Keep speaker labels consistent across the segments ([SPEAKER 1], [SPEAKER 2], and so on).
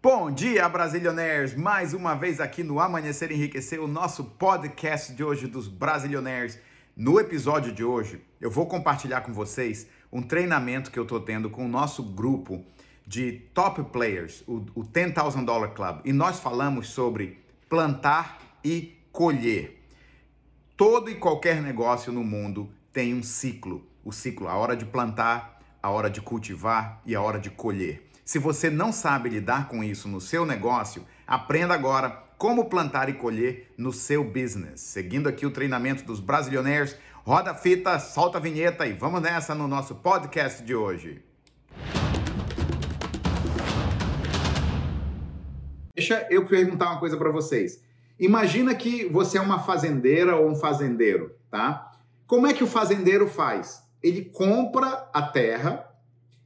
[SPEAKER 1] Bom dia, Brasilionaires! Mais uma vez aqui no Amanhecer Enriquecer, o nosso podcast de hoje dos Brasilionaires. No episódio de hoje, eu vou compartilhar com vocês um treinamento que eu estou tendo com o nosso grupo de top players, o, o $10,000 Dollar Club. E nós falamos sobre plantar e colher. Todo e qualquer negócio no mundo tem um ciclo. O ciclo, a hora de plantar, a hora de cultivar e a hora de colher. Se você não sabe lidar com isso no seu negócio, aprenda agora como plantar e colher no seu business. Seguindo aqui o treinamento dos Brasilionaires, roda a fita, solta a vinheta e vamos nessa no nosso podcast de hoje. Deixa eu perguntar uma coisa para vocês. Imagina que você é uma fazendeira ou um fazendeiro, tá? Como é que o fazendeiro faz? Ele compra a terra,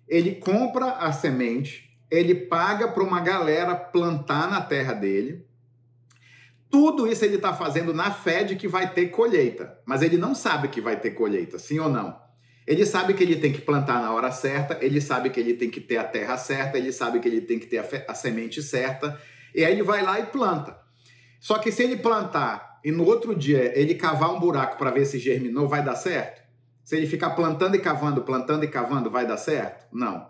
[SPEAKER 1] ele compra a semente, ele paga para uma galera plantar na terra dele. Tudo isso ele está fazendo na fé de que vai ter colheita, mas ele não sabe que vai ter colheita, sim ou não? Ele sabe que ele tem que plantar na hora certa, ele sabe que ele tem que ter a terra certa, ele sabe que ele tem que ter a, a semente certa, e aí ele vai lá e planta. Só que se ele plantar e no outro dia ele cavar um buraco para ver se germinou, vai dar certo? Se ele ficar plantando e cavando, plantando e cavando, vai dar certo? Não.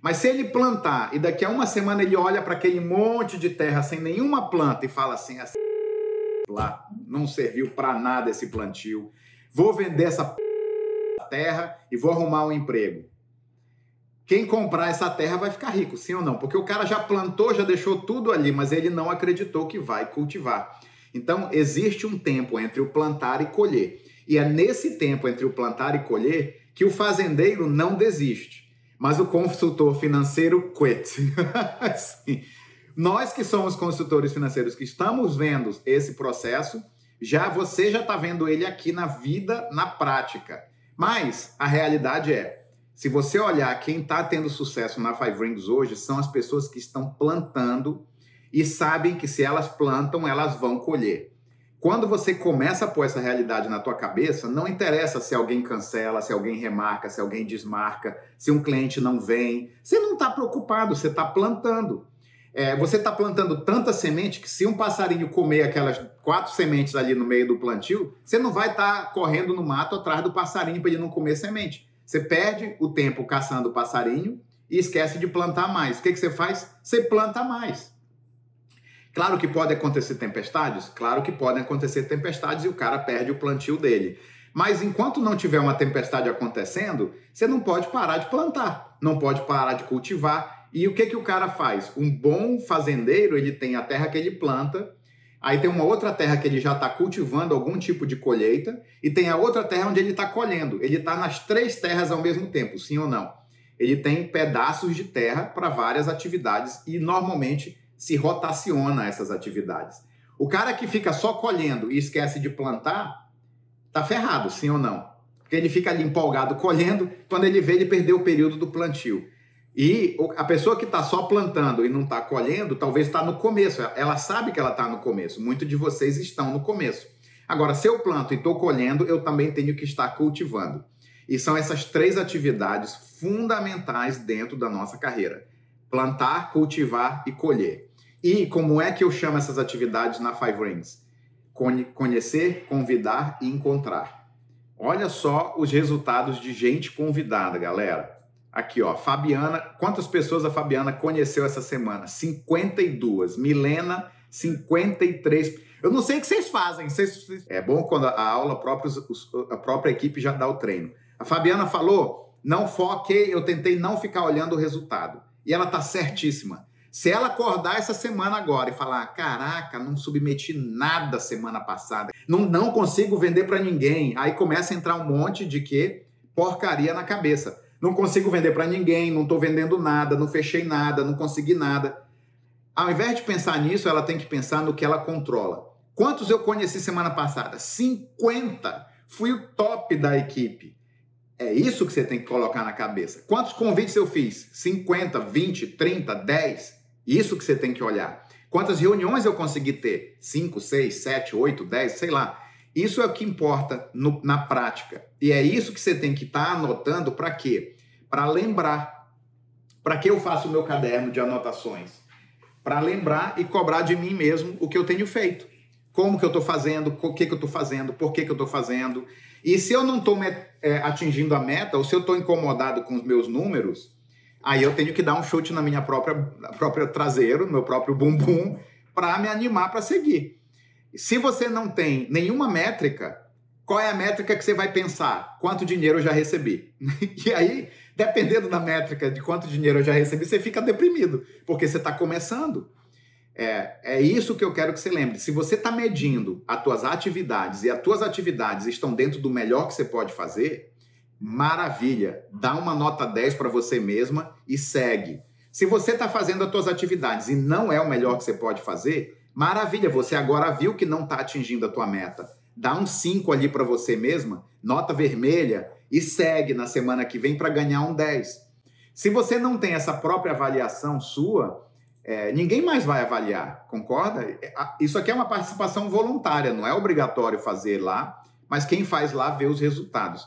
[SPEAKER 1] Mas se ele plantar e daqui a uma semana ele olha para aquele monte de terra sem nenhuma planta e fala assim, assim lá, não serviu para nada esse plantio. Vou vender essa terra e vou arrumar um emprego. Quem comprar essa terra vai ficar rico, sim ou não? Porque o cara já plantou, já deixou tudo ali, mas ele não acreditou que vai cultivar. Então, existe um tempo entre o plantar e colher. E é nesse tempo entre o plantar e colher que o fazendeiro não desiste, mas o consultor financeiro quit. assim, nós que somos consultores financeiros que estamos vendo esse processo, já você já está vendo ele aqui na vida, na prática. Mas a realidade é, se você olhar quem está tendo sucesso na Five Rings hoje, são as pessoas que estão plantando e sabem que se elas plantam, elas vão colher. Quando você começa a pôr essa realidade na tua cabeça, não interessa se alguém cancela, se alguém remarca, se alguém desmarca, se um cliente não vem. Você não está preocupado, você está plantando. É, você está plantando tanta semente que se um passarinho comer aquelas quatro sementes ali no meio do plantio, você não vai estar tá correndo no mato atrás do passarinho para ele não comer semente. Você perde o tempo caçando o passarinho e esquece de plantar mais. O que, que você faz? Você planta mais. Claro que pode acontecer tempestades? Claro que podem acontecer tempestades e o cara perde o plantio dele. Mas enquanto não tiver uma tempestade acontecendo, você não pode parar de plantar, não pode parar de cultivar. E o que, que o cara faz? Um bom fazendeiro, ele tem a terra que ele planta, aí tem uma outra terra que ele já está cultivando algum tipo de colheita, e tem a outra terra onde ele está colhendo. Ele está nas três terras ao mesmo tempo, sim ou não? Ele tem pedaços de terra para várias atividades e normalmente se rotaciona essas atividades. O cara que fica só colhendo e esquece de plantar, tá ferrado, sim ou não? Porque ele fica ali empolgado colhendo, quando ele vê, ele perdeu o período do plantio. E a pessoa que está só plantando e não está colhendo, talvez está no começo. Ela sabe que ela está no começo. Muitos de vocês estão no começo. Agora, se eu planto e estou colhendo, eu também tenho que estar cultivando. E são essas três atividades fundamentais dentro da nossa carreira: plantar, cultivar e colher. E como é que eu chamo essas atividades na Five Rings? Conhecer, convidar e encontrar. Olha só os resultados de gente convidada, galera. Aqui, ó, Fabiana. Quantas pessoas a Fabiana conheceu essa semana? 52. Milena, 53. Eu não sei o que vocês fazem. Vocês... É bom quando a aula, a própria equipe já dá o treino. A Fabiana falou: não foquei, eu tentei não ficar olhando o resultado. E ela tá certíssima. Se ela acordar essa semana agora e falar: caraca, não submeti nada semana passada, não, não consigo vender para ninguém, aí começa a entrar um monte de que porcaria na cabeça. Não consigo vender para ninguém, não estou vendendo nada, não fechei nada, não consegui nada. Ao invés de pensar nisso, ela tem que pensar no que ela controla. Quantos eu conheci semana passada? 50. Fui o top da equipe. É isso que você tem que colocar na cabeça. Quantos convites eu fiz? 50, 20, 30, 10? Isso que você tem que olhar. Quantas reuniões eu consegui ter? 5, 6, 7, 8, 10, sei lá. Isso é o que importa no, na prática. E é isso que você tem que estar tá anotando para quê? Para lembrar. Para que eu faço o meu caderno de anotações? para lembrar e cobrar de mim mesmo o que eu tenho feito. Como que eu estou fazendo, o que, que eu estou fazendo, por que, que eu estou fazendo. E se eu não estou é, atingindo a meta, ou se eu estou incomodado com os meus números, aí eu tenho que dar um chute na minha própria, própria traseiro, no meu próprio bumbum, para me animar para seguir. Se você não tem nenhuma métrica, qual é a métrica que você vai pensar? Quanto dinheiro eu já recebi? e aí, dependendo da métrica de quanto dinheiro eu já recebi, você fica deprimido, porque você está começando. É, é isso que eu quero que você lembre. Se você está medindo as tuas atividades e as tuas atividades estão dentro do melhor que você pode fazer, maravilha. Dá uma nota 10 para você mesma e segue. Se você está fazendo as tuas atividades e não é o melhor que você pode fazer, maravilha. Você agora viu que não está atingindo a tua meta. Dá um 5 ali para você mesma, nota vermelha, e segue na semana que vem para ganhar um 10. Se você não tem essa própria avaliação sua, é, ninguém mais vai avaliar, concorda? É, isso aqui é uma participação voluntária, não é obrigatório fazer lá, mas quem faz lá vê os resultados.